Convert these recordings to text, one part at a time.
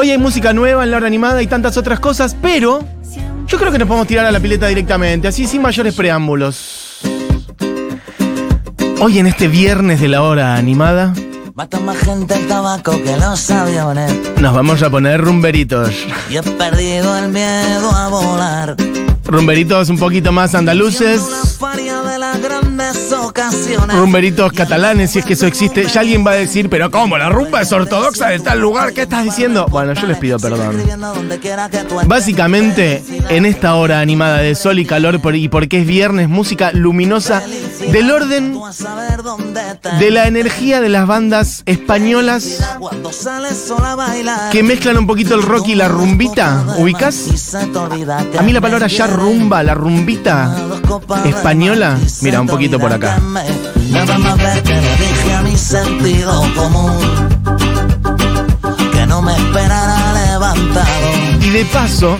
Hoy hay música nueva en la hora animada y tantas otras cosas, pero yo creo que nos podemos tirar a la pileta directamente, así sin mayores preámbulos. Hoy en este viernes de la hora animada. Mata más gente el tabaco que los aviones. Nos vamos a poner rumberitos. Y he perdido el miedo a volar. Rumberitos un poquito más andaluces. Rumberitos catalanes, si es que eso existe. Ya alguien va a decir, pero ¿cómo? ¿La rumba es ortodoxa de tal lugar? ¿Qué estás diciendo? Bueno, yo les pido perdón. Básicamente, en esta hora animada de sol y calor, y porque es viernes, música luminosa del orden de la energía de las bandas españolas que mezclan un poquito el rock y la rumbita. ¿Ubicas? A mí la palabra ya rumba, la rumbita española. Mira, un poquito por acá. Nada más ver que le dije a mi sentido común que no me esperara levantado. Y de paso,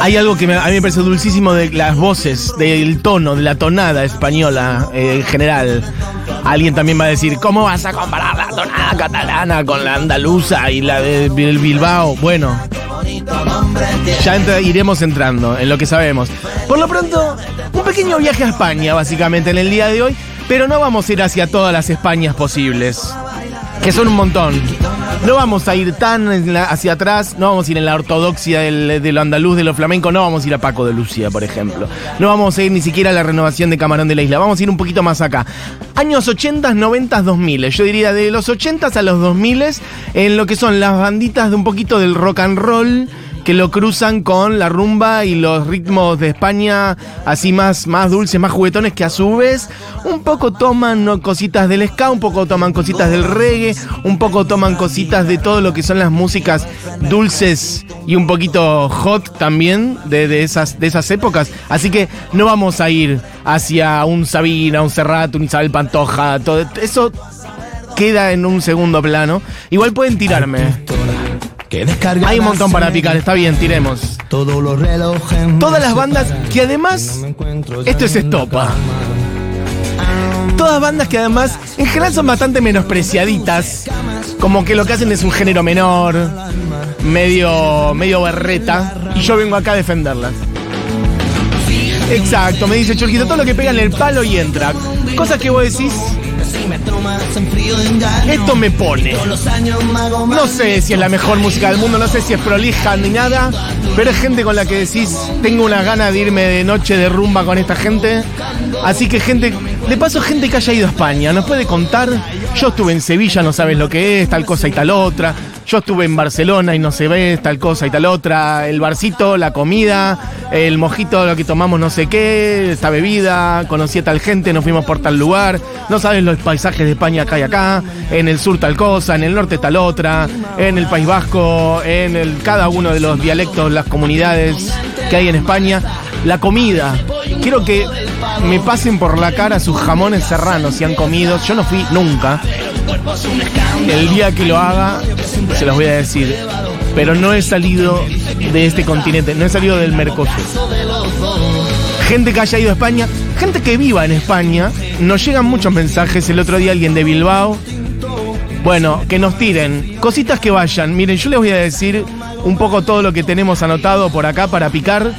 hay algo que a mí me parece dulcísimo de las voces, del tono, de la tonada española eh, en general. Alguien también va a decir, ¿cómo vas a comparar la tonada catalana con la andaluza y la de Bilbao? Bueno, ya iremos entrando en lo que sabemos. Por lo pronto, un pequeño viaje a España, básicamente, en el día de hoy, pero no vamos a ir hacia todas las Españas posibles, que son un montón. No vamos a ir tan hacia atrás, no vamos a ir en la ortodoxia de lo andaluz, de lo flamenco, no vamos a ir a Paco de Lucía, por ejemplo. No vamos a ir ni siquiera a la renovación de Camarón de la Isla, vamos a ir un poquito más acá. Años 80, 90, 2000, yo diría de los 80 a los 2000 en lo que son las banditas de un poquito del rock and roll que lo cruzan con la rumba y los ritmos de España, así más, más dulces, más juguetones, que a su vez un poco toman cositas del ska, un poco toman cositas del reggae, un poco toman cositas de todo lo que son las músicas dulces y un poquito hot también de, esas, de esas épocas. Así que no vamos a ir hacia un Sabina, un Serrat, un Isabel Pantoja, todo eso queda en un segundo plano. Igual pueden tirarme. Hay un montón para picar, está bien, tiremos. Todas las bandas que además. Esto es estopa. Todas bandas que además en general son bastante menospreciaditas. Como que lo que hacen es un género menor, medio, medio berreta. Y yo vengo acá a defenderlas. Exacto, me dice Churquito, todo lo que pega en el palo y entra. Cosas que vos decís, esto me pone. No sé si es la mejor música del mundo, no sé si es prolija ni nada, pero es gente con la que decís, tengo una gana de irme de noche de rumba con esta gente. Así que gente, de paso gente que haya ido a España, ¿nos puede contar? Yo estuve en Sevilla, no sabes lo que es, tal cosa y tal otra. Yo estuve en Barcelona y no se ve tal cosa y tal otra. El barcito, la comida, el mojito, lo que tomamos no sé qué, esta bebida, conocí a tal gente, nos fuimos por tal lugar. No sabes los paisajes de España acá y acá. En el sur tal cosa, en el norte tal otra. En el País Vasco, en el, cada uno de los dialectos, las comunidades que hay en España. La comida. Quiero que me pasen por la cara sus jamones serranos si han comido. Yo no fui nunca. El día que lo haga, se los voy a decir. Pero no he salido de este continente, no he salido del Mercosur. Gente que haya ido a España, gente que viva en España, nos llegan muchos mensajes. El otro día alguien de Bilbao. Bueno, que nos tiren cositas que vayan. Miren, yo les voy a decir un poco todo lo que tenemos anotado por acá para picar.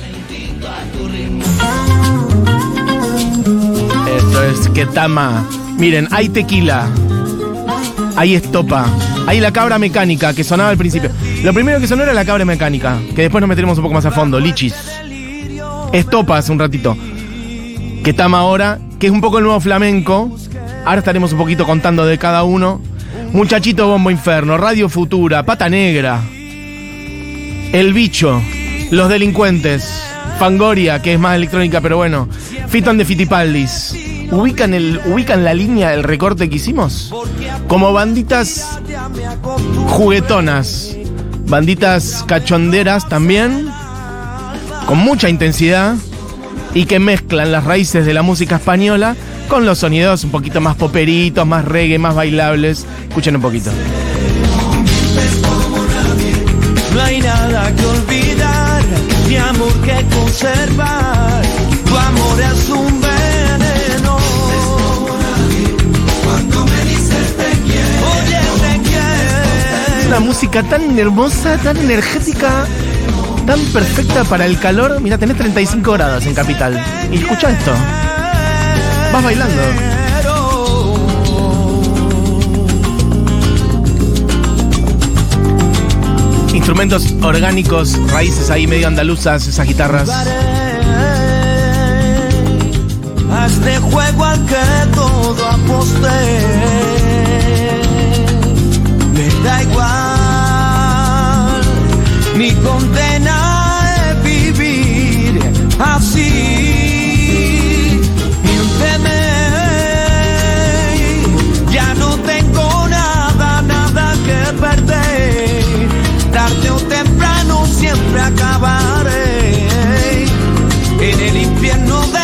Esto es Ketama. Miren, hay tequila, hay estopa, hay la cabra mecánica que sonaba al principio. Lo primero que sonó era la cabra mecánica, que después nos meteremos un poco más a fondo, lichis. Estopa hace un ratito. Ketama ahora, que es un poco el nuevo flamenco. Ahora estaremos un poquito contando de cada uno. Muchachito Bombo Inferno, Radio Futura, Pata Negra, El Bicho, Los Delincuentes, Fangoria, que es más electrónica, pero bueno, Fiton de Fitipaldis. ¿Ubican, el, ¿Ubican la línea, el recorte que hicimos? Como banditas juguetonas, banditas cachonderas también, con mucha intensidad y que mezclan las raíces de la música española con los sonidos un poquito más poperitos, más reggae, más bailables. Escuchen un poquito. Tan hermosa, tan energética, tan perfecta para el calor. Mira, tenés 35 grados en Capital. Y escucha esto. Vas bailando. Instrumentos orgánicos, raíces ahí medio andaluzas, esas guitarras. Este juego al que todo aposté. Me da igual, condena es vivir así. Miénteme, ya no tengo nada, nada que perder. Tarde o temprano siempre acabaré en el infierno de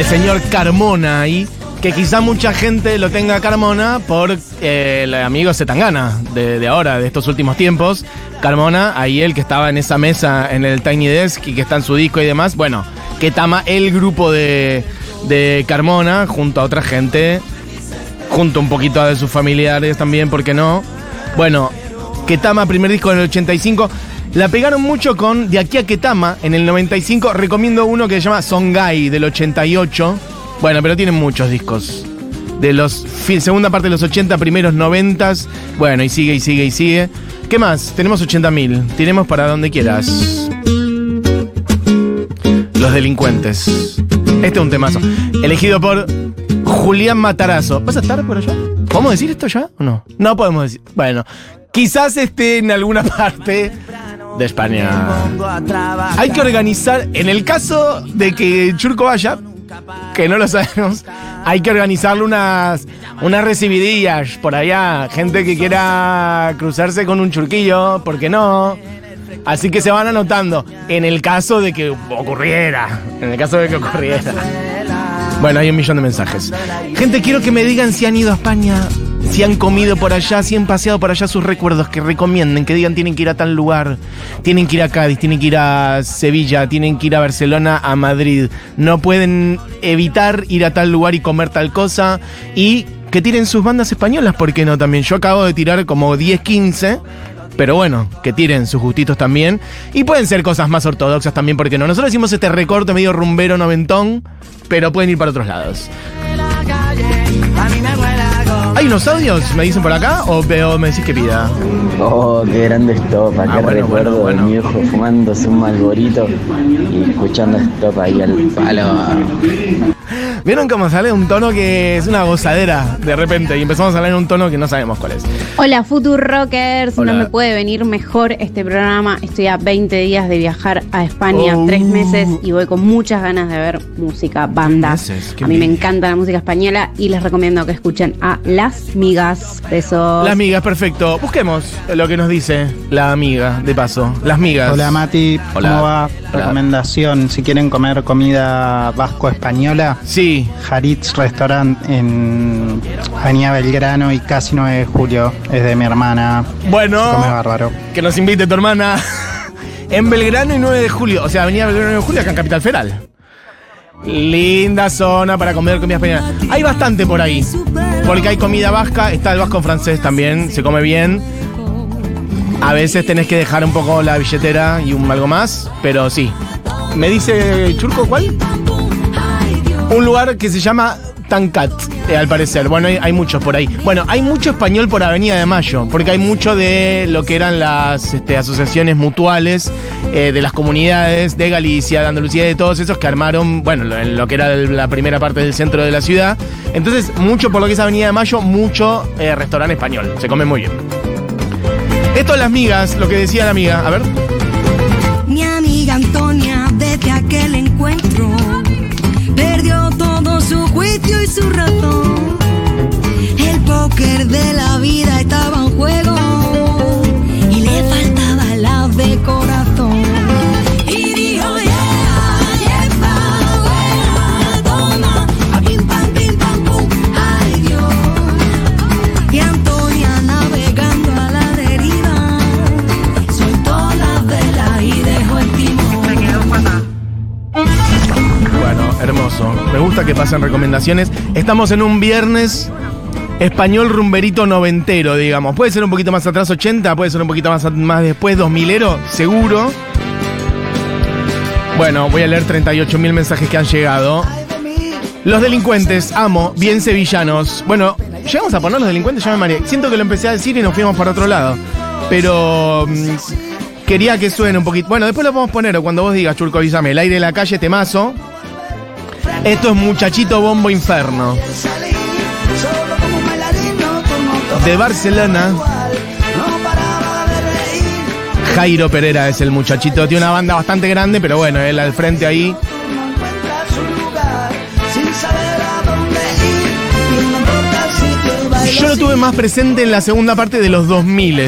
El señor Carmona ahí. Que quizá mucha gente lo tenga Carmona por el amigo Zetangana de, de ahora, de estos últimos tiempos. Carmona, ahí el que estaba en esa mesa en el Tiny Desk y que está en su disco y demás. Bueno, que tama el grupo de, de Carmona junto a otra gente, junto un poquito a de sus familiares también, ¿por qué no? Bueno, Ketama, primer disco en el 85. La pegaron mucho con De aquí a Ketama en el 95. Recomiendo uno que se llama Songai del 88. Bueno, pero tienen muchos discos. De los segunda parte de los 80, primeros 90. Bueno, y sigue y sigue y sigue. ¿Qué más? Tenemos 80.000. Tenemos para donde quieras. Los delincuentes. Este es un temazo. Elegido por Julián Matarazo. ¿Vas a estar por allá? ¿Podemos decir esto ya o no? No podemos decir. Bueno, quizás esté en alguna parte de España. Hay que organizar, en el caso de que Churco vaya, que no lo sabemos, hay que organizarle unas, unas recibidillas por allá. Gente que quiera cruzarse con un churquillo, ¿por qué no? Así que se van anotando. En el caso de que ocurriera. En el caso de que ocurriera. Bueno, hay un millón de mensajes. Gente, quiero que me digan si han ido a España, si han comido por allá, si han paseado por allá sus recuerdos, que recomienden, que digan tienen que ir a tal lugar, tienen que ir a Cádiz, tienen que ir a Sevilla, tienen que ir a Barcelona, a Madrid. No pueden evitar ir a tal lugar y comer tal cosa. Y que tiren sus bandas españolas, ¿por qué no? También yo acabo de tirar como 10, 15. Pero bueno, que tiren sus gustitos también. Y pueden ser cosas más ortodoxas también, porque no. Nosotros hicimos este recorte medio rumbero noventón, pero pueden ir para otros lados. ¿Hay unos audios? ¿Me dicen por acá? ¿O veo, me decís que pida? Oh, qué grande estopa, Ah, qué bueno, recuerdo bueno, de mi hijo fumándose un malborito y escuchando estopa ahí al palo. ¿Vieron cómo sale un tono que es una gozadera de repente? Y empezamos a hablar en un tono que no sabemos cuál es. Hola, Future Rockers. Hola. No me puede venir mejor este programa. Estoy a 20 días de viajar a España, Oh. tres meses, y voy con muchas ganas de ver música. Meses, qué A mí me encanta la música española y les recomiendo que escuchen a Las Migas. Besos. Las migas, perfecto. Busquemos lo que nos dice la amiga, de paso. Las migas. Hola Mati, Hola. ¿cómo va? Hola. Recomendación, si quieren comer comida vasco-española, Sí, Jaritz Restaurant en Avenida Belgrano y casi 9 de julio, es de mi hermana, bueno. come bárbaro. Que nos invite tu hermana. En Belgrano y 9 de julio. O sea, Avenida Belgrano y 9 de julio, acá en Capital Federal. Linda zona para comer comida española. Hay bastante por ahí. Porque hay comida vasca, está el vasco francés también, se come bien. A veces tenés que dejar un poco la billetera y un algo más, pero sí. Me dice Churco, ¿cuál? Un lugar que se llama Tancat, eh, al parecer. Bueno, hay, muchos por ahí. Bueno, hay mucho español por Avenida de Mayo, porque hay mucho de lo que eran las este, asociaciones mutuales eh, de las comunidades de Galicia, de Andalucía, de todos esos que armaron, bueno, lo, lo que era la primera parte del centro de la ciudad. Entonces, mucho por lo que es Avenida de Mayo, mucho eh, restaurante español. Se come muy bien. Esto las migas, lo que decía la amiga. A ver. Y su razón. El póker de la vida estaba en juego recomendaciones. Estamos en un viernes español rumberito noventero, digamos. Puede ser un poquito más atrás, 80, puede ser un poquito más, más después, 2000ero, seguro. Bueno, voy a leer 38.000 mensajes que han llegado. Los delincuentes, amo, bien sevillanos. Bueno, llegamos a poner los delincuentes, ya me mareé. Siento que lo empecé a decir y nos fuimos para otro lado. Pero mm, quería que suene un poquito. Bueno, después lo podemos poner o cuando vos digas, Churco, avísame. El aire de la calle, temazo. Esto es Muchachito Bombo Inferno. De Barcelona. Jairo Pereira es el muchachito. Tiene una banda bastante grande, pero bueno, él al frente ahí. Yo lo tuve más presente en la segunda parte de los 2000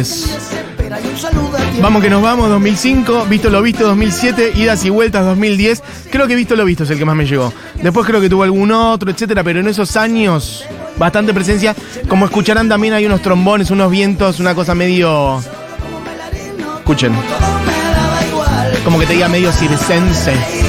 Vamos que nos vamos, 2005, Visto lo Visto 2007, Idas y Vueltas 2010. Creo que Visto lo Visto es el que más me llegó. Después creo que tuvo algún otro, etcétera, pero en esos años, bastante presencia. Como escucharán también hay unos trombones, unos vientos, una cosa medio... Escuchen. Como que te diga medio circense.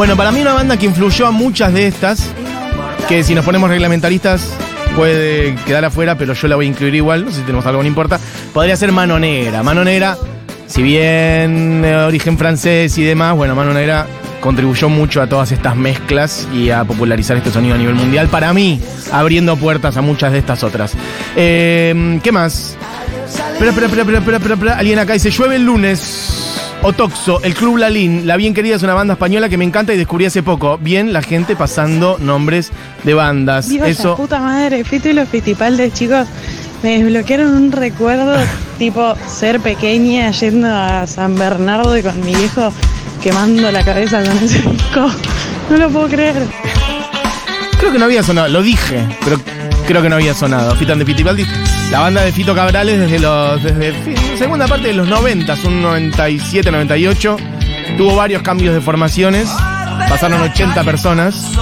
Bueno, para mí una banda que influyó a muchas de estas, que si nos ponemos reglamentaristas puede quedar afuera, pero yo la voy a incluir igual, no sé si tenemos algo, no importa, podría ser Mano Negra. Mano Negra, si bien de origen francés y demás, bueno, Mano Negra contribuyó mucho a todas estas mezclas y a popularizar este sonido a nivel mundial. Para mí, abriendo puertas a muchas de estas otras. Eh, ¿Qué más? Espera, espera, espera, espera, espera, espera. Alguien acá dice, llueve el lunes. Otoxo, el Club Lalín, La Bien Querida es una banda española que me encanta y descubrí hace poco. Bien, la gente pasando nombres de bandas. Dios, Eso. la puta madre, Fito y los Fitipaldes, chicos, me desbloquearon un recuerdo tipo ser pequeña yendo a San Bernardo y con mi viejo quemando la cabeza con ese disco. No lo puedo creer. Creo que no había sonado, lo dije, pero creo que no había sonado. Fitan de Fitipaldi, la banda de Fito Cabrales desde los desde segunda parte de los 90, un 97, 98. Tuvo varios cambios de formaciones. Pasaron 80 personas.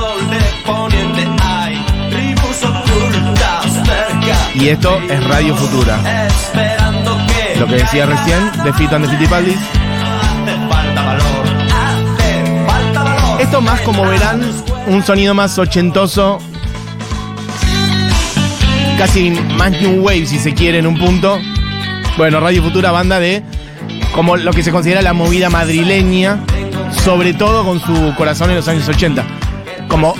Y esto es Radio Futura. Lo que decía recién de Fito and the Fittipaldi. Esto más como verán, un sonido más ochentoso. Casi más New Wave, si se quiere, en un punto. Bueno, Radio Futura, banda de como lo que se considera la movida madrileña, sobre todo con su corazón en los años 80. Como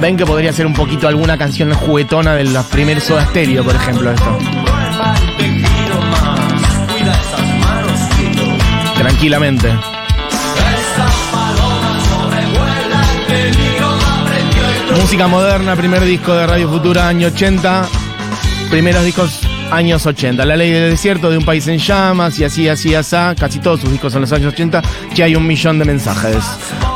ven que podría ser un poquito alguna canción juguetona de los primeros Soda Stereo, por ejemplo, esto. Tranquilamente. Música moderna, primer disco de Radio Futura, año 80. Primeros discos, años 80. La ley del desierto de un país en llamas y así, así, así. Casi todos sus discos son los años 80. Que hay un millón de mensajes.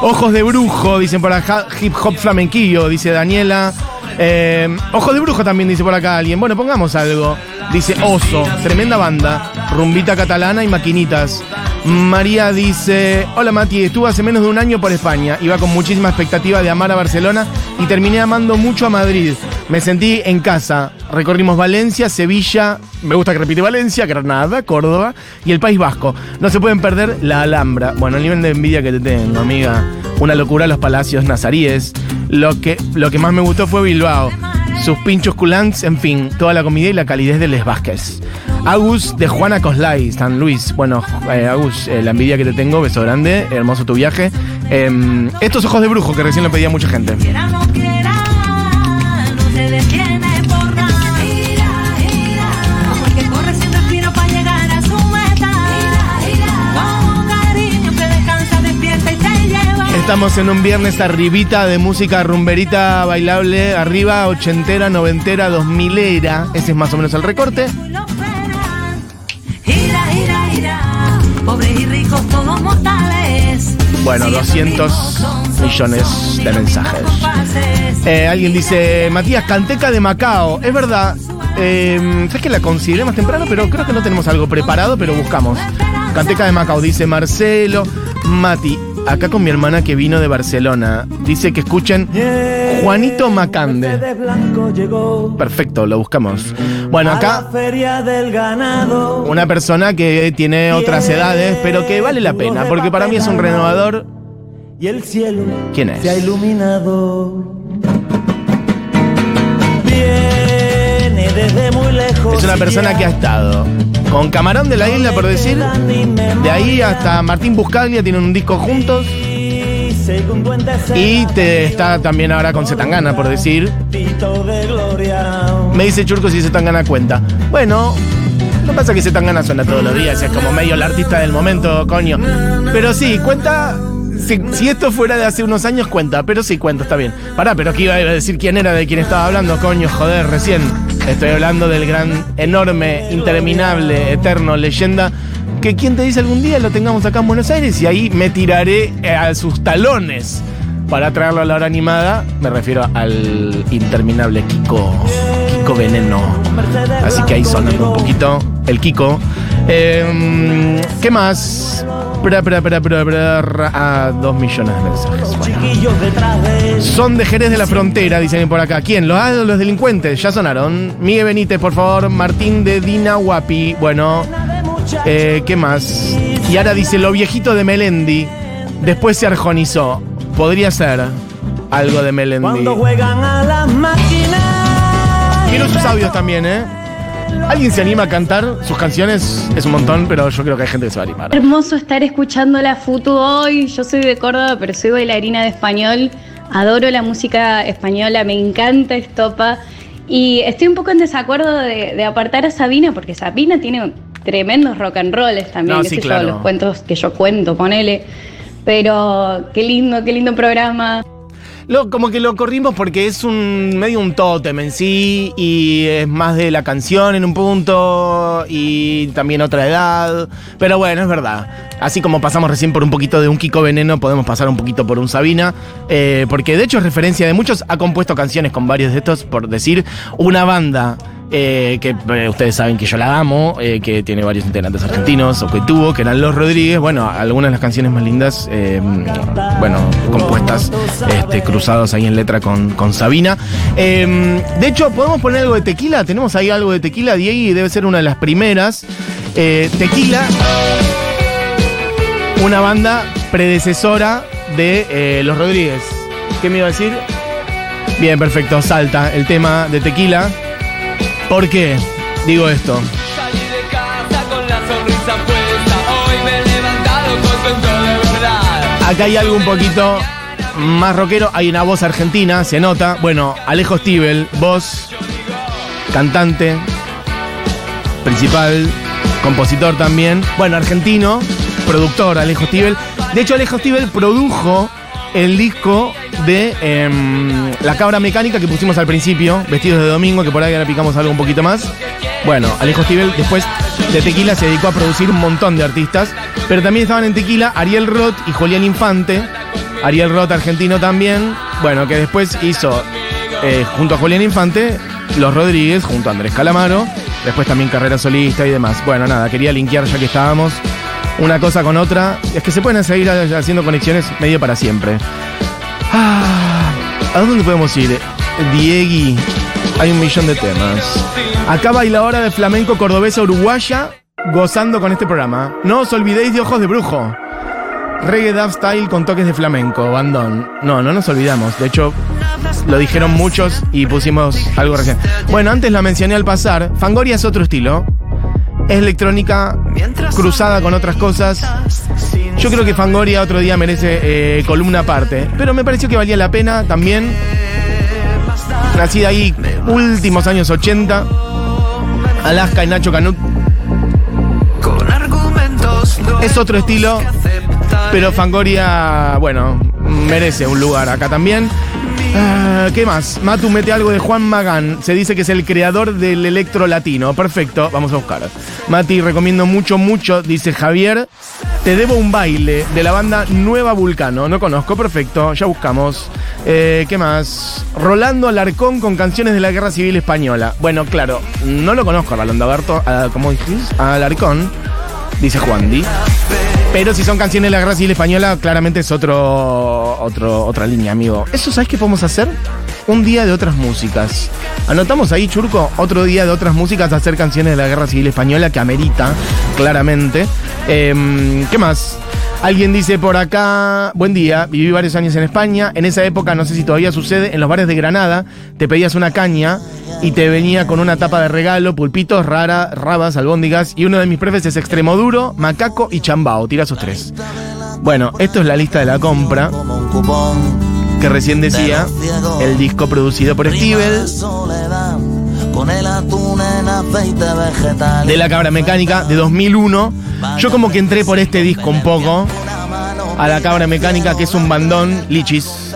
Ojos de brujo, dicen por acá. Hip hop flamenquillo, dice Daniela. Eh, Ojos de brujo también dice por acá alguien. Bueno, pongamos algo. Dice Oso, tremenda banda. Rumbita catalana y maquinitas. María dice, hola Mati, estuve hace menos de un año por España, iba con muchísima expectativa de amar a Barcelona y terminé amando mucho a Madrid. Me sentí en casa, recorrimos Valencia, Sevilla, me gusta que repite Valencia, Granada, Córdoba y el País Vasco. No se pueden perder la Alhambra. Bueno, el nivel de envidia que te tengo, amiga. Una locura los palacios nazaríes. Lo que, lo que más me gustó fue Bilbao. Sus pinchos culants, en fin, toda la comida y la calidez de Les Vázquez. Agus de Juana Coslay, San Luis. Bueno, eh, Agus, eh, la envidia que te tengo, beso grande, hermoso tu viaje. Em, estos ojos de brujo que recién lo pedía mucha gente. Estamos en un viernes arribita de música rumberita bailable, arriba, ochentera, noventera, dos milera. Ese es más o menos el recorte. Bueno, Sigan 200 vivos con millones de mensajes. Eh, alguien dice, Matías, Canteca de Macao. Es verdad. Eh, sé que la consideré más temprano, pero creo que no tenemos algo preparado, pero buscamos. Canteca de Macao, dice Marcelo. Mati, acá con mi hermana que vino de Barcelona. Dice que escuchen Juanito Macande. Perfecto, lo buscamos. Bueno, acá una persona que tiene otras edades, pero que vale la pena, porque para mí es un renovador. Y el cielo ¿Quién es? se ha iluminado. Viene desde muy lejos. Es una persona que ha estado con Camarón de la Isla, por decir, de ahí hasta Martín Buscaglia, tienen un disco juntos. Y te está también ahora con Zetangana, por decir. Me dice Churco si Zetangana cuenta. Bueno, no pasa que Zetangana suena todos los días, es como medio el artista del momento, coño. Pero sí, cuenta. Si, si esto fuera de hace unos años, cuenta, pero sí cuenta, está bien. Pará, pero aquí iba a decir quién era de quién estaba hablando, coño, joder, recién. Estoy hablando del gran, enorme, interminable, eterno, leyenda. Que quien te dice algún día lo tengamos acá en Buenos Aires y ahí me tiraré eh, a sus talones para traerlo a la hora animada. Me refiero al interminable Kiko, Kiko Veneno. Así que ahí sonando un poquito el Kiko. Em, ¿Qué más? Pra, pra, pra, a dos millones de mensajes. Bueno. Son de Jerez de la Frontera, dicen por acá. ¿Quién? ¿Los, ah, los delincuentes? Ya sonaron. Miguel Benítez, por favor. Martín de Dinahuapi. Bueno. Eh, ¿Qué más? Y ahora dice lo viejito de Melendi. Después se arjonizó. Podría ser algo de Melendi. cuando juegan a las máquinas. Quiero sus audios también, ¿eh? ¿Alguien se anima a cantar sus canciones? Es un montón, pero yo creo que hay gente que se va a animar. Hermoso estar escuchando la FUTU hoy. Yo soy de Córdoba, pero soy bailarina de español. Adoro la música española, me encanta Estopa. Y estoy un poco en desacuerdo de, de apartar a Sabina, porque Sabina tiene tremendos rock and rolls también, No, sí, sé yo, los cuentos que yo cuento, ponele. Pero qué lindo, qué lindo programa. Lo- como que lo corrimos porque es un medio un tótem en sí y es más de la canción en un punto y también otra edad. Pero bueno, es verdad. Así como pasamos recién por un poquito de un Kiko Veneno, podemos pasar un poquito por un Sabina. eh, porque de hecho es referencia de muchos. Ha compuesto canciones con varios de estos, por decir, una banda. Eh, que eh, ustedes saben que yo la amo, eh, que tiene varios integrantes argentinos, o que tuvo, que eran Los Rodríguez. Bueno, algunas de las canciones más lindas, bueno, compuestas, este, cruzados ahí en letra con, con Sabina. Eh, de hecho, ¿podemos poner algo de tequila? Tenemos ahí algo de tequila, Diego, debe ser una de las primeras. Tequila, una banda predecesora de Los Rodríguez. ¿Qué me iba a decir? Bien, perfecto, salta el tema de tequila. ¿Por qué digo esto? Salí de casa con la sonrisa puesta. Hoy me he levantado contento de verdad. Acá hay algo un poquito más rockero. Hay una voz argentina, se nota. Bueno, Alejo Stivel, voz, cantante, principal, compositor también. Bueno, argentino, productor, Alejo Stivel. De hecho, Alejo Stivel produjo el disco de em, La Cabra Mecánica que pusimos al principio, Vestidos de Domingo, que por ahí ahora picamos algo un poquito más. Bueno, Alejo Stivel después de Tequila se dedicó a producir un montón de artistas, pero también estaban en Tequila Ariel Roth y Julián Infante. Ariel Roth argentino también, bueno, que después hizo eh, junto a Julián Infante Los Rodríguez, junto a Andrés Calamaro, después también carrera solista y demás. Bueno, nada, quería linkear ya que estábamos una cosa con otra. Es que se pueden seguir haciendo conexiones medio para siempre. Ah, ¿A dónde podemos ir? Diegui, hay un millón de temas. Acá bailadora de flamenco cordobesa uruguaya gozando con este programa. No os olvidéis de Ojos de Brujo. Reggae dub style con toques de flamenco, bandón. No, no nos olvidamos. De hecho, lo dijeron muchos y pusimos algo recién. Bueno, antes la mencioné al pasar. Fangoria es otro estilo. Es electrónica cruzada con otras cosas. Yo creo que Fangoria otro día merece eh, columna aparte. Pero me pareció que valía la pena también. Nacida ahí, últimos años 80. Alaska y Nacho Canut. Es otro estilo. Pero Fangoria, bueno, merece un lugar acá también. Ah, ¿Qué más? Matu mete algo de Juan Magán. Se dice que es el creador del electro latino. Perfecto, vamos a buscar. Mati, recomiendo mucho, mucho, dice Javier. Te debo un baile de la banda Nueva Vulcano. No conozco, perfecto, ya buscamos. Eh, ¿Qué más? Rolando Alarcón con canciones de la Guerra Civil Española. Bueno, claro, no lo conozco Rolando Alarcón, ¿cómo dijiste? Alarcón, dice Juan Di. Pero si son canciones de la guerra civil española, claramente es otro, otro, otra línea, amigo. ¿Eso sabes qué podemos hacer? Un día de otras músicas. Anotamos ahí, Churco, otro día de otras músicas, hacer canciones de la guerra civil española que amerita, claramente. Em, ¿Qué más? Alguien dice por acá, buen día, viví varios años en España, en esa época, no sé si todavía sucede, en los bares de Granada te pedías una caña y te venía con una tapa de regalo, pulpitos, rara, rabas, albóndigas y uno de mis prefes es Extremoduro, Macaco y Chambao, tira esos tres. Bueno, esto es la lista de la compra que recién decía, el disco producido por Stivel, Con el atún en aceite vegetal. de la cabra mecánica de 2001. Yo como que entré por este disco un poco a la cabra mecánica que es un bandón, lichis.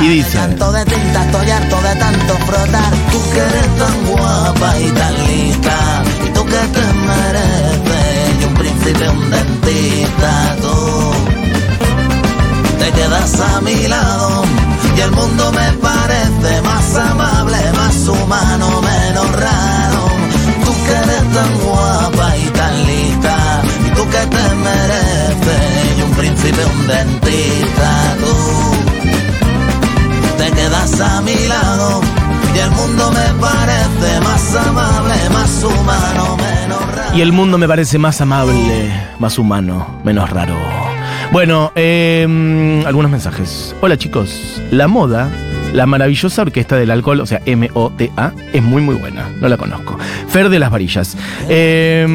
Y dice. Tanto de tinta, estoy harto de tanto frotar. Tú que eres tan guapa y tan lista. Tú que te mereces. Y un príncipe, un dentista. Tú te quedas a mi lado. Y el mundo me parece más amable, más humano, menos raro. Tú que eres tan guapa que te mereces. Y un príncipe, un dentista. Tú te quedas a mi lado y el mundo me parece más amable, más humano, menos raro. Y el mundo me parece más amable, más humano, menos raro. Bueno, eh, algunos mensajes. Hola chicos, la moda, la maravillosa orquesta del alcohol, o sea, M-O-T-A, es muy muy buena, no la conozco. Fer de las Varillas. Eh,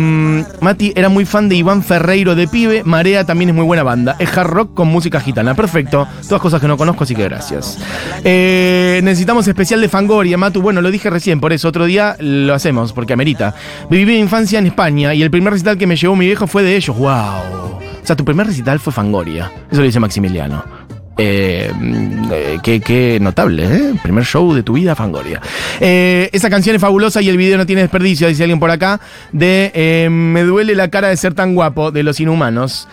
Mati era muy fan de Iván Ferreiro de Pibe, Marea también es muy buena banda, es hard rock con música gitana, perfecto, todas cosas que no conozco, así que gracias. Eh, necesitamos especial de Fangoria, Matu, bueno, lo dije recién, por eso otro día lo hacemos, porque amerita. Viví mi infancia en España y el primer recital que me llevó mi viejo fue de ellos, wow. O sea, tu primer recital fue Fangoria. Eso lo dice Maximiliano. Eh, eh, qué, qué notable, ¿eh? Primer show de tu vida, Fangoria. Eh, esa canción es fabulosa y el video no tiene desperdicio, dice alguien por acá. De eh, Me duele la cara de ser tan guapo, de los inhumanos.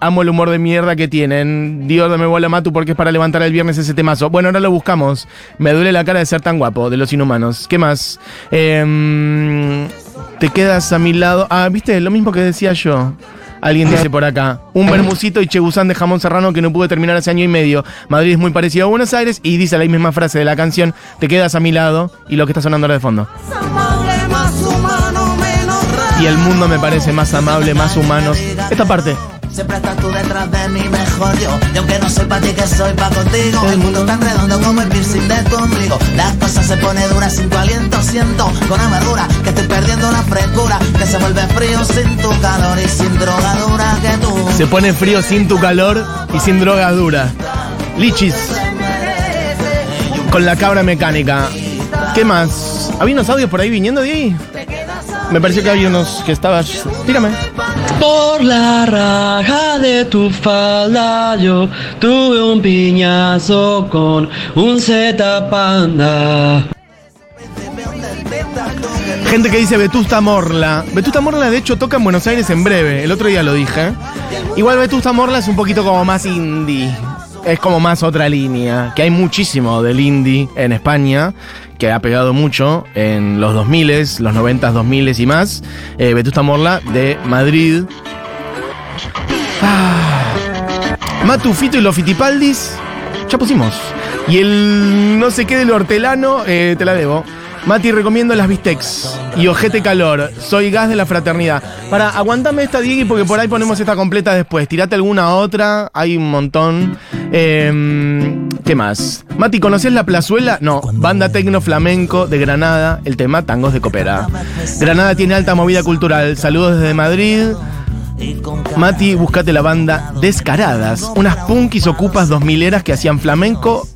Amo el humor de mierda que tienen. Dios, dame bola, Matu, porque es para levantar el viernes ese temazo. Bueno, ahora lo buscamos. Me duele la cara de ser tan guapo, de los inhumanos. ¿Qué más? Eh, te quedas a mi lado. Ah, viste, lo mismo que decía yo. Alguien dice por acá, un bermucito y chegusán de jamón serrano que no pude terminar hace año y medio. Madrid es muy parecido a Buenos Aires y dice la misma frase de la canción, te quedas a mi lado y lo que está sonando ahora de fondo. Y el mundo me parece más amable, más humano. Esta parte. Siempre estás tú detrás de mí, mejor yo. Y aunque no soy para ti, que soy pa' contigo. El mundo tan redondo como el piercing de tu ombligo. Las cosas se pone duras sin tu aliento. Siento con amargura que estoy perdiendo la frescura. Que se vuelve frío sin tu calor y sin drogadura que tú. Se pone frío sin tu calor y sin droga dura. Lichis. Con la cabra mecánica. ¿Qué más? ¿Había unos audios por ahí viniendo ahí? Me pareció que había unos que estabas. Tírame. Por la raja de tu falda yo tuve un piñazo con un Z panda. Gente que dice Vetusta Morla. Vetusta Morla, de hecho, toca en Buenos Aires en breve. El otro día lo dije. Igual Vetusta Morla es un poquito como más indie. Es como más otra línea. Que hay muchísimo del indie en España. Que ha pegado mucho en los 2000, los 90, 2000 y más. Eh, Vetusta Morla de Madrid. Ah. Matu, Fito y los Fitipaldis. Ya pusimos. Y el no sé qué del hortelano, eh, te la debo. Mati, recomiendo las Bistecs y Ojete Calor. Soy gas de la fraternidad. Para, aguantame esta, Diegui, porque por ahí ponemos esta completa después. Tirate alguna otra, hay un montón. Em, ¿Qué más? Mati, ¿conoces La Plazuela? No, banda tecno flamenco de Granada, el tema Tangos de Copera. Granada tiene alta movida cultural. Saludos desde Madrid. Mati, buscate la banda Descaradas, unas punkis ocupas dos mileras que hacían flamenco,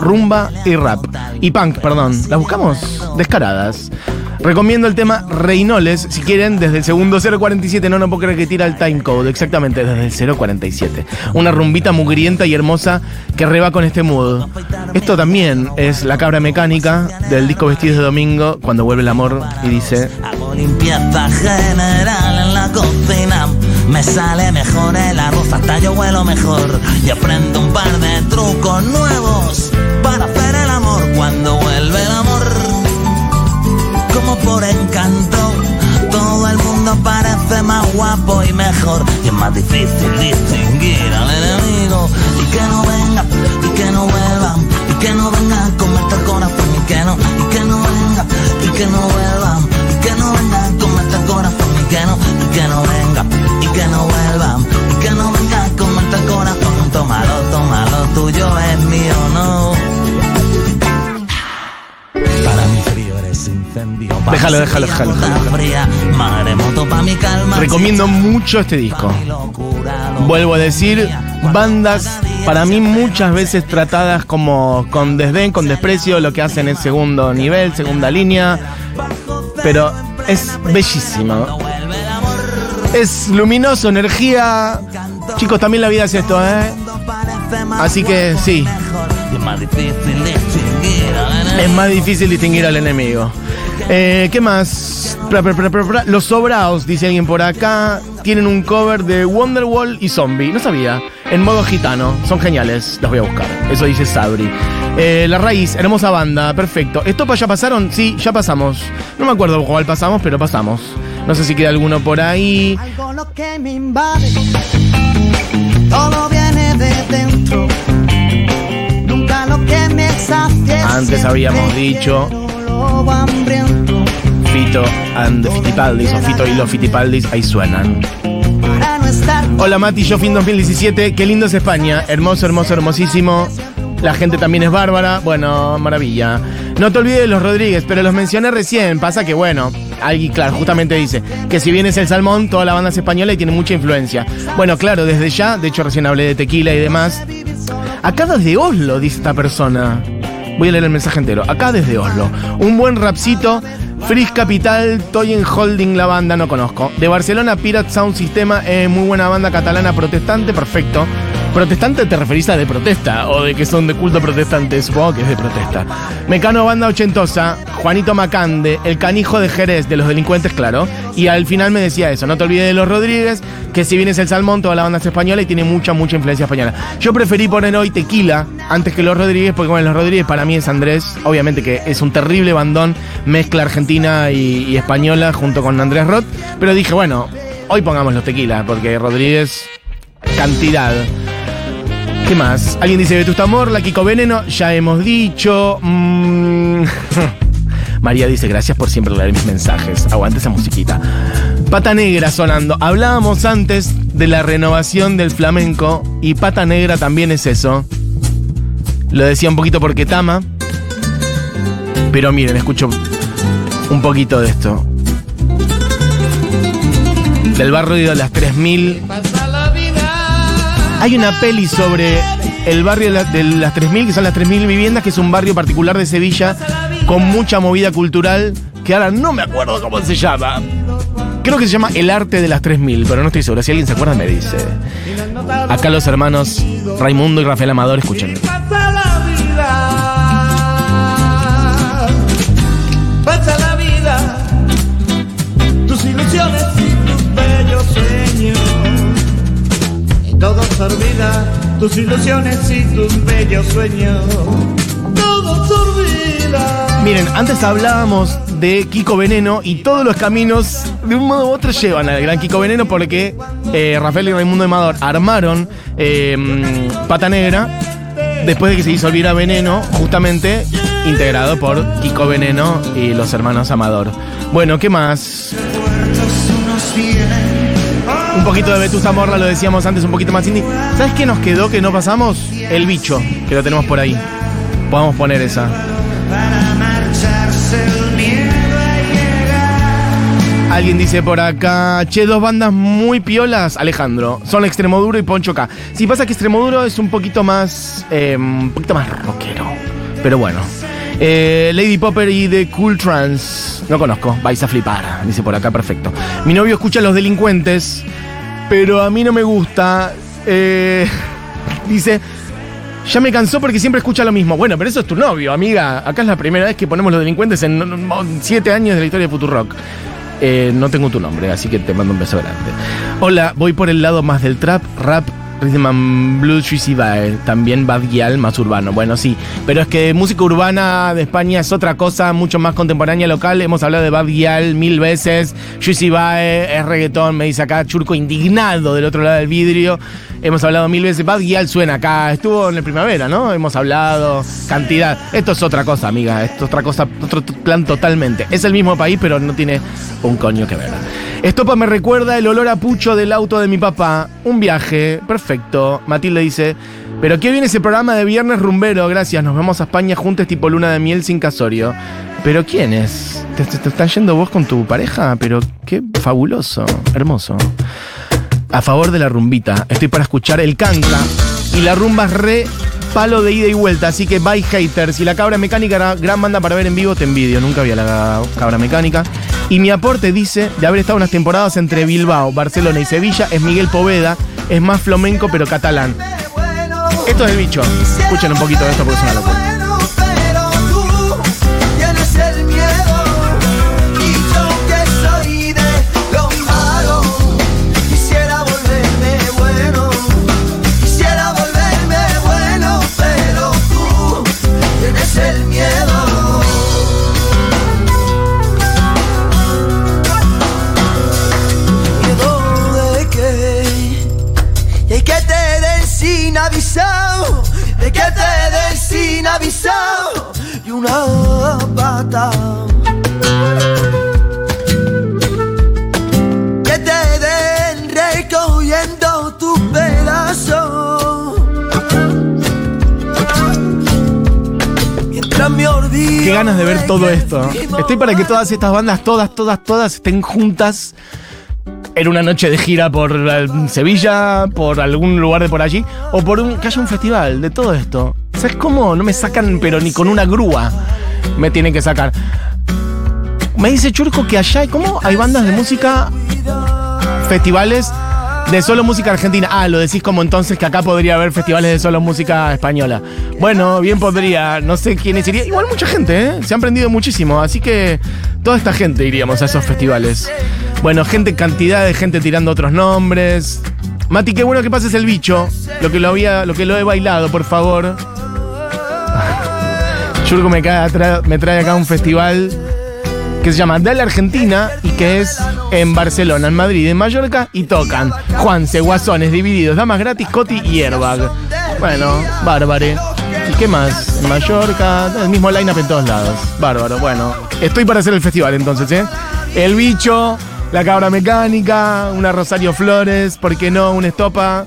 rumba y rap. Y punk, perdón. ¿Las buscamos? Descaradas. Recomiendo el tema Reinoles, si quieren, desde el segundo 047. No, no puedo creer que tira el timecode, exactamente, desde el 047. Una rumbita mugrienta y hermosa que reba con este mood. Esto también es la cabra mecánica del disco Vestidos de Domingo, cuando vuelve el amor y dice... Limpieza general en la cocina. Me sale mejor el arroz, hasta yo mejor. Y aprendo un par de trucos nuevos para hacer el amor cuando vuelve el amor. Como por encanto, todo el mundo parece más guapo es más difícil distinguir al enemigo. Y que no venga, y que no vuelva, y que no venga comerte el corazón, y que no, y que no venga, y que no vuelva, y que no venga comerte el corazón, y que no, y que no venga, y que no vuelva, y que no venga comerte el corazón. Tómalo, tómalo, tuyo es mío, no. Incendio. Déjalo, déjalo, déjalo. Recomiendo mucho este disco. Vuelvo a decir, bandas para mí muchas veces tratadas como con desdén, con desprecio, lo que hacen es segundo nivel, segunda línea, pero es bellísimo. Es luminoso, energía. Chicos, también la vida es esto, ¿eh? Así que sí, Es más difícil distinguir al enemigo. Enemigo. Eh, ¿Qué más? Pra, pra, pra, pra, pra. Los Sobraos, dice alguien por acá, tienen un cover de Wonderwall y Zombie. No sabía. En modo gitano. Son geniales. Los voy a buscar. Eso dice Sabri. Eh, La Raíz, hermosa banda. Perfecto. ¿Estopa ya pasaron? Sí, ya pasamos. No me acuerdo cuál pasamos, pero pasamos. No sé si queda alguno por ahí. Algo lo que me invade, todo viene de dentro. Nunca lo que me sacia. Antes habíamos dicho. Fito and the Fitipaldis o Fito y los Fitipaldis. Ahí suenan. Hola Mati, yo fin 2017. Qué lindo es España. Hermoso, hermoso, hermosísimo. La gente también es bárbara. Bueno, maravilla. No te olvides de los Rodríguez, pero los mencioné recién. Pasa que, bueno, alguien, claro, justamente dice que si bien es el salmón, toda la banda es española y tiene mucha influencia. Bueno, claro, desde ya, de hecho recién hablé de tequila y demás. Acá desde Oslo, dice esta persona. Voy a leer el mensaje entero. Acá desde Oslo. Un buen rapcito. Freeze Capital, Toyen Holding, la banda, no conozco. De Barcelona, Pirate Sound Sistema, eh, muy buena banda catalana protestante, perfecto. ¿Protestante te referís a de protesta o de que son de culto protestante? Supongo que es de protesta. Mecano Banda Ochentosa, Juanito Macande, el canijo de Jerez, de los delincuentes, claro. Y al final me decía eso, no te olvides de los Rodríguez, que si bien es el Salmón, toda la banda es española y tiene mucha, mucha influencia española. Yo preferí poner hoy Tequila antes que los Rodríguez, porque bueno, los Rodríguez para mí es Andrés, obviamente que es un terrible bandón, mezcla argentina y, y española junto con Andrés Roth, pero dije, bueno, hoy pongamos los Tequila, porque Rodríguez, cantidad. ¿Qué más? Alguien dice Vetusta Amor, la Kiko Veneno, ya hemos dicho. mm, María dice, gracias por siempre leer mis mensajes. Aguante esa musiquita. Pata Negra sonando. Hablábamos antes de la renovación del flamenco y Pata Negra también es eso. Lo decía un poquito porque Tama. Pero miren, escucho un poquito de esto. Del barrio de las 3000. Hay una peli sobre el barrio de, la- de las 3000, que son las 3000 viviendas, que es un barrio particular de Sevilla con mucha movida cultural, que ahora no me acuerdo cómo se llama. Creo que se llama El arte de las 3000, pero no estoy seguro. Si alguien se acuerda, me dice. Acá los hermanos Raimundo y Rafael Amador escuchen. Tus ilusiones y tus bellos sueños. Todo se olvida. Miren, antes hablábamos de Kiko Veneno y todos los caminos de un modo u otro llevan al gran Kiko Veneno porque eh, Rafael y Raimundo Amador armaron eh, Pata Negra después de que se disolviera Veneno, justamente integrado por Kiko Veneno y los hermanos Amador. Bueno, ¿qué más? Un poquito de Vetusta Morla, lo decíamos antes, un poquito más indie. ¿Sabes qué nos quedó que no pasamos? El bicho, que lo tenemos por ahí. Podemos poner esa. Alguien dice por acá, che, dos bandas muy piolas, Alejandro. Son Extremoduro y Poncho K. Si pasa que Extremoduro es un poquito más. eh, un poquito más rockero. Pero bueno. Eh, Lady Popper y The Cool Trans. No conozco, vais a flipar. Dice por acá, perfecto. Mi novio escucha a los delincuentes, pero a mí no me gusta. Eh, dice. Ya me cansó porque siempre escucha lo mismo. Bueno, pero eso es tu novio, amiga. Acá es la primera vez que ponemos los delincuentes en siete años de la historia de Futurock. Eh, no tengo tu nombre, así que te mando un beso grande. Hola, voy por el lado más del trap, rap, Rhythm and Blues Suicide, también Bad Gyal más urbano. Bueno, sí, pero es que música urbana de España es otra cosa, mucho más contemporánea local. Hemos hablado de Bad Gyal mil veces. Suicide es reggaetón, me dice acá Churco indignado del otro lado del vidrio. Hemos hablado mil veces. Bad Gyal suena acá, estuvo en la primavera, ¿no? Hemos hablado cantidad. Esto es otra cosa, amiga, esto es otra cosa, otro plan totalmente. Es el mismo país, pero no tiene un coño que ver. Estopa me recuerda el olor a pucho del auto de mi papá. Un viaje, perfecto. Matilde dice, pero qué viene ese programa de viernes rumbero, gracias. Nos vemos a España juntos tipo luna de miel sin casorio. Pero ¿quién es? ¿Te, te, yendo vos con tu pareja? Pero qué fabuloso, hermoso. A favor de la rumbita. Estoy para escuchar el canca. Y la rumba es re palo de ida y vuelta. Así que bye haters. Y la cabra mecánica gran banda para ver en vivo, te envidio. Nunca vi a la cabra mecánica. Y mi aporte dice, de haber estado unas temporadas entre Bilbao, Barcelona y Sevilla, es Miguel Poveda. Es más flamenco pero catalán. Esto es el bicho. Escuchen un poquito de esto porque es una locura. Qué ganas de ver todo esto. Estoy para que todas estas bandas, todas, todas, todas estén juntas en una noche de gira por eh, Sevilla, por algún lugar de por allí, o por un, que haya un festival de todo esto. ¿Sabes cómo? No me sacan, pero ni con una grúa me tienen que sacar. Me dice Churco que allá hay, ¿cómo? Hay bandas de música, festivales de solo música argentina. Ah, lo decís como entonces que acá podría haber festivales de solo música española. Bueno, bien podría, no sé quiénes irían. Igual mucha gente, ¿eh? Se han prendido muchísimo, así que toda esta gente iríamos a esos festivales. Bueno, gente, cantidad de gente tirando otros nombres. Mati, qué bueno que pases el bicho. Lo que lo había, lo que lo he bailado, por favor. Churco me, cae me trae acá un festival que se llama Dale Argentina y que es en Barcelona, en Madrid, en Mallorca y tocan Juanse, Guasones, Divididos, Damas Gratis, Coti y Airbag. Bueno, bárbare. ¿Y qué más? En Mallorca, el mismo line-up en todos lados. Bárbaro, bueno. Estoy para hacer el festival entonces, ¿eh? El bicho, la cabra mecánica, una Rosario Flores, ¿por qué no? Una estopa.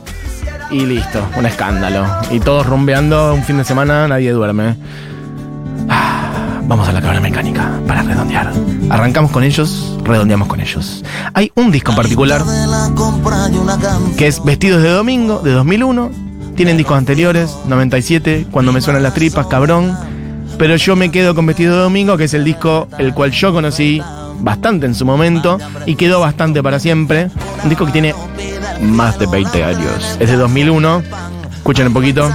Y listo, un escándalo. Y todos rumbeando un fin de semana, nadie duerme. Vamos a la cabra mecánica para redondear. Arrancamos con ellos, redondeamos con ellos. Hay un disco en particular que es Vestidos de Domingo, de 2001. Tienen discos anteriores, 97, Cuando me suenan las tripas, cabrón. Pero yo me quedo con Vestidos de Domingo, que es el disco el cual yo conocí bastante en su momento y quedó bastante para siempre. Un disco que tiene más de 20 años. Es de 2001. Escuchen un poquito.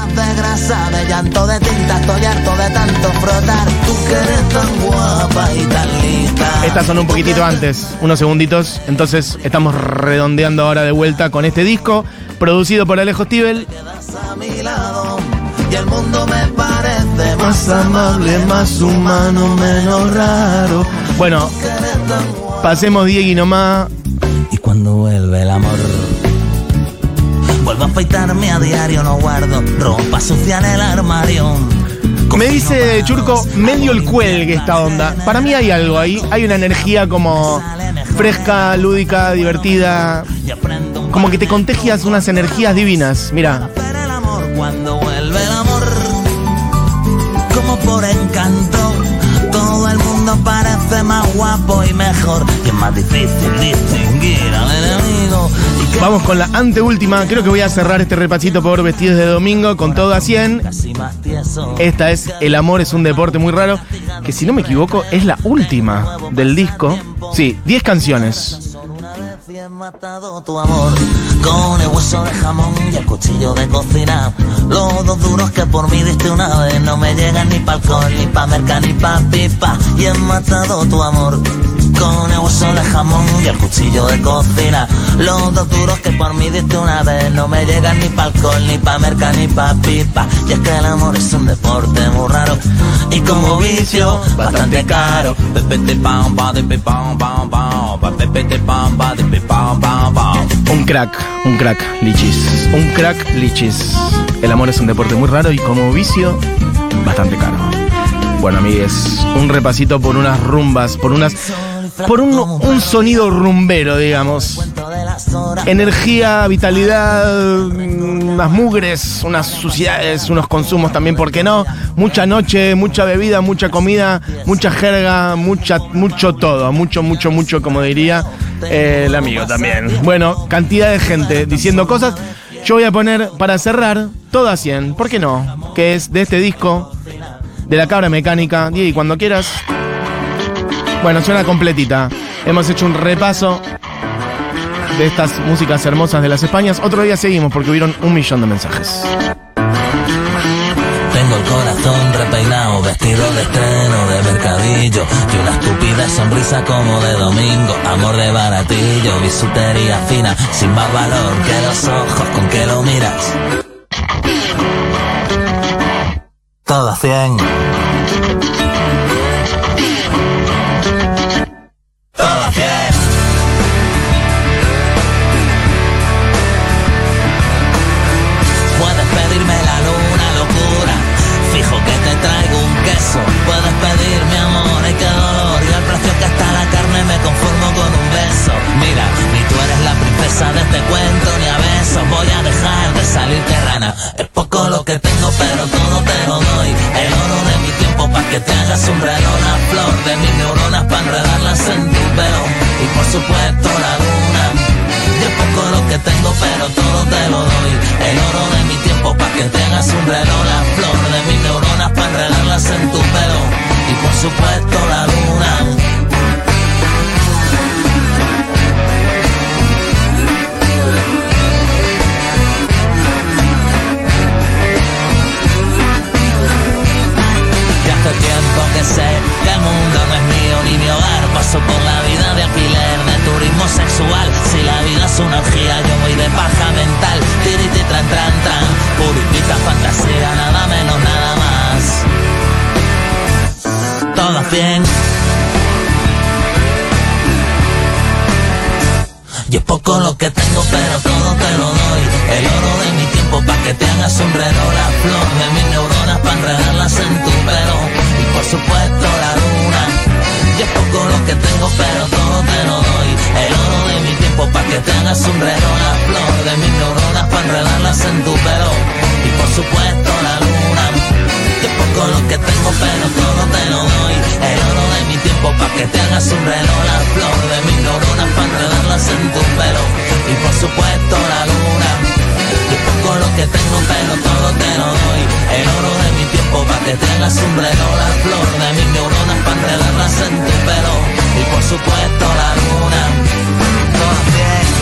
De grasa, de llanto, de tinta, estoy harto de tanto frotar. Tú que eres tan guapa y tan lista. Estas son un poquitito antes, unos segunditos. Entonces estamos redondeando ahora de vuelta con este disco, producido por Alejo Stivel. a mi lado y el mundo me parece más amable, más humano, menos raro. Bueno, pasemos Diego nomás. Y cuando vuelve el amor, vuelvo a afeitarme a diario, no guardo ropa sucia en el armario. Me dice Churco, medio el cuelgue esta onda. Para mí hay algo ahí, hay una energía como fresca, lúdica, divertida. Como que te contagias unas energías divinas. Mira, Cuando vuelve el amor, como por encanto, todo el mundo parece más guapo y mejor. Que es más difícil distinguir al enemigo. Vamos con la anteúltima. Creo que voy a cerrar este repasito por vestidos de domingo con todo a 100. casi más tieso. Esta es El amor es un deporte muy raro, que si no me equivoco es la última del disco. Sí, 10 canciones. Matado tu amor con el hueso de jamón y el cuchillo de cocina. Los dos duros que por mí diste una vez no me llegan ni pa'l alcohol, ni pa' merca, ni pa' pipa. Y he matado tu amor con el hueso de jamón y el cuchillo de cocina. Los dos duros que por mí diste una vez no me llegan ni pa' alcohol, ni pa' merca, ni pa' pipa. Y es que el amor es un deporte muy raro y como vicio bastante caro. Un crack, un crack, lichis. Un crack, lichis. El amor es un deporte muy raro y como vicio, bastante caro. Bueno, amigues, un repasito por unas rumbas, por unas. Por un, un sonido rumbero, digamos. Energía, vitalidad, unas mugres, unas suciedades, unos consumos también, ¿por qué no? Mucha noche, mucha bebida, mucha comida, mucha jerga, mucha, mucho todo, mucho, mucho, mucho, como diría eh, el amigo también. Bueno, cantidad de gente diciendo cosas. Yo voy a poner para cerrar todo a 100, ¿por qué no? Que es de este disco, de la cabra mecánica. Y cuando quieras. Bueno, suena completita. Hemos hecho un repaso de estas músicas hermosas de las Españas. Otro día seguimos porque hubieron un millón de mensajes. Tengo el corazón repeinado, vestido de estreno, de mercadillo Y una estúpida sonrisa como de domingo Amor de baratillo, bisutería fina Sin más valor que los ojos con que lo miras Todo 100 bien. Y es poco lo que tengo, pero todo te lo doy. El oro de mi tiempo pa' que te hagas un la flor de mis neuronas pa' enredarlas en tu pelo. Y por supuesto la luna. Y es poco lo que tengo, pero todo te lo doy. El oro de mi tiempo pa' que te hagas un reloj, la flor de mis neuronas pa' enredarlas en tu pelo. Y por supuesto la luna que poco lo que tengo, pero todo te lo doy. El oro de mi tiempo pa' que te hagas un reloj, la flor de mis neuronas pa' enredarlas en tu pelo. Y por supuesto la luna. Y poco lo que tengo, pero todo te lo doy. El oro de mi tiempo pa' que te hagas un reloj, la flor de mis neuronas pa' enredarlas en tu pelo. Y por supuesto la luna. Todo bien.